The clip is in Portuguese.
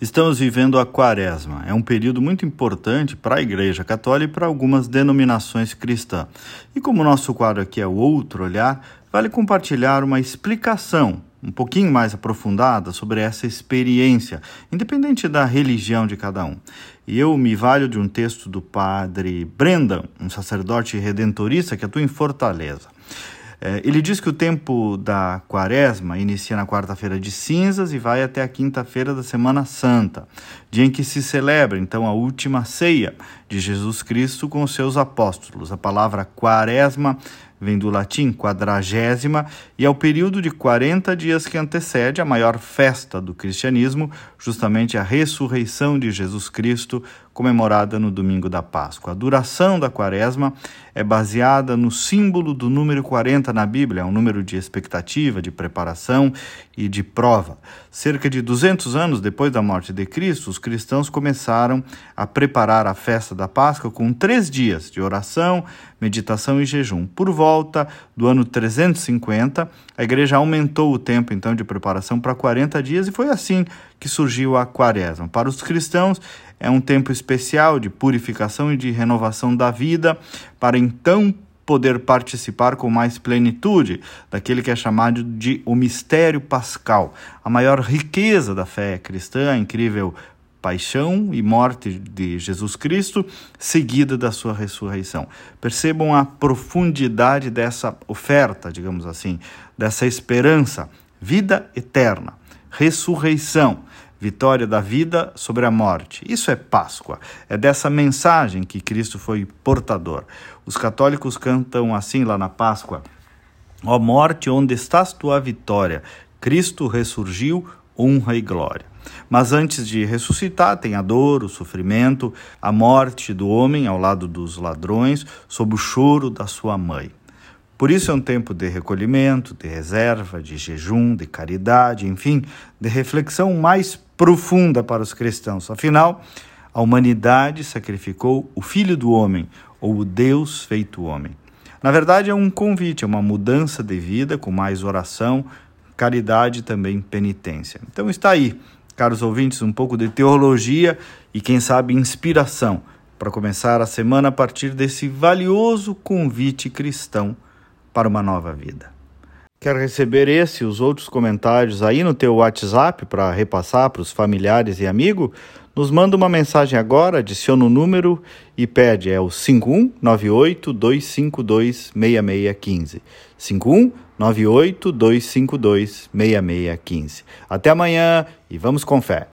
Estamos vivendo a Quaresma. É um período muito importante para a Igreja Católica e para algumas denominações cristãs. E como o nosso quadro aqui é o Outro Olhar, vale compartilhar uma explicação um pouquinho mais aprofundada sobre essa experiência, independente da religião de cada um. E eu me valho de um texto do padre Brendan, um sacerdote redentorista que atua em Fortaleza. É, ele diz que o tempo da quaresma inicia na quarta-feira de cinzas e vai até a quinta-feira da Semana Santa, dia em que se celebra então a última ceia de Jesus Cristo com os seus apóstolos. A palavra quaresma vem do latim quadragésima e é o período de 40 dias que antecede a maior festa do cristianismo, justamente a ressurreição de Jesus Cristo, comemorada no domingo da Páscoa. A duração da quaresma é baseada no símbolo do número 40 na Bíblia, é um número de expectativa, de preparação e de prova. Cerca de 200 anos depois da morte de Cristo, os cristãos começaram a preparar a festa da Páscoa com três dias de oração, meditação e jejum. Por volta do ano 350, a igreja aumentou o tempo então de preparação para 40 dias e foi assim que surgiu a quaresma. Para os cristãos, é um tempo especial de purificação e de renovação da vida, para então poder participar com mais plenitude daquele que é chamado de o mistério pascal, a maior riqueza da fé cristã, a incrível paixão e morte de Jesus Cristo, seguida da sua ressurreição. Percebam a profundidade dessa oferta, digamos assim, dessa esperança, vida eterna, ressurreição vitória da vida sobre a morte. Isso é Páscoa. É dessa mensagem que Cristo foi portador. Os católicos cantam assim lá na Páscoa: Ó oh morte, onde estás tua vitória? Cristo ressurgiu, honra e glória. Mas antes de ressuscitar, tem a dor, o sofrimento, a morte do homem ao lado dos ladrões, sob o choro da sua mãe. Por isso é um tempo de recolhimento, de reserva, de jejum, de caridade, enfim, de reflexão mais profunda para os cristãos. Afinal, a humanidade sacrificou o Filho do Homem, ou o Deus feito homem. Na verdade, é um convite, é uma mudança de vida com mais oração, caridade também penitência. Então está aí, caros ouvintes, um pouco de teologia e, quem sabe, inspiração para começar a semana a partir desse valioso convite cristão para uma nova vida. Quer receber esse e os outros comentários aí no teu WhatsApp para repassar para os familiares e amigos? Nos manda uma mensagem agora, adiciona o número e pede, é o 5198-252-6615. 5198-252-6615. Até amanhã e vamos com fé.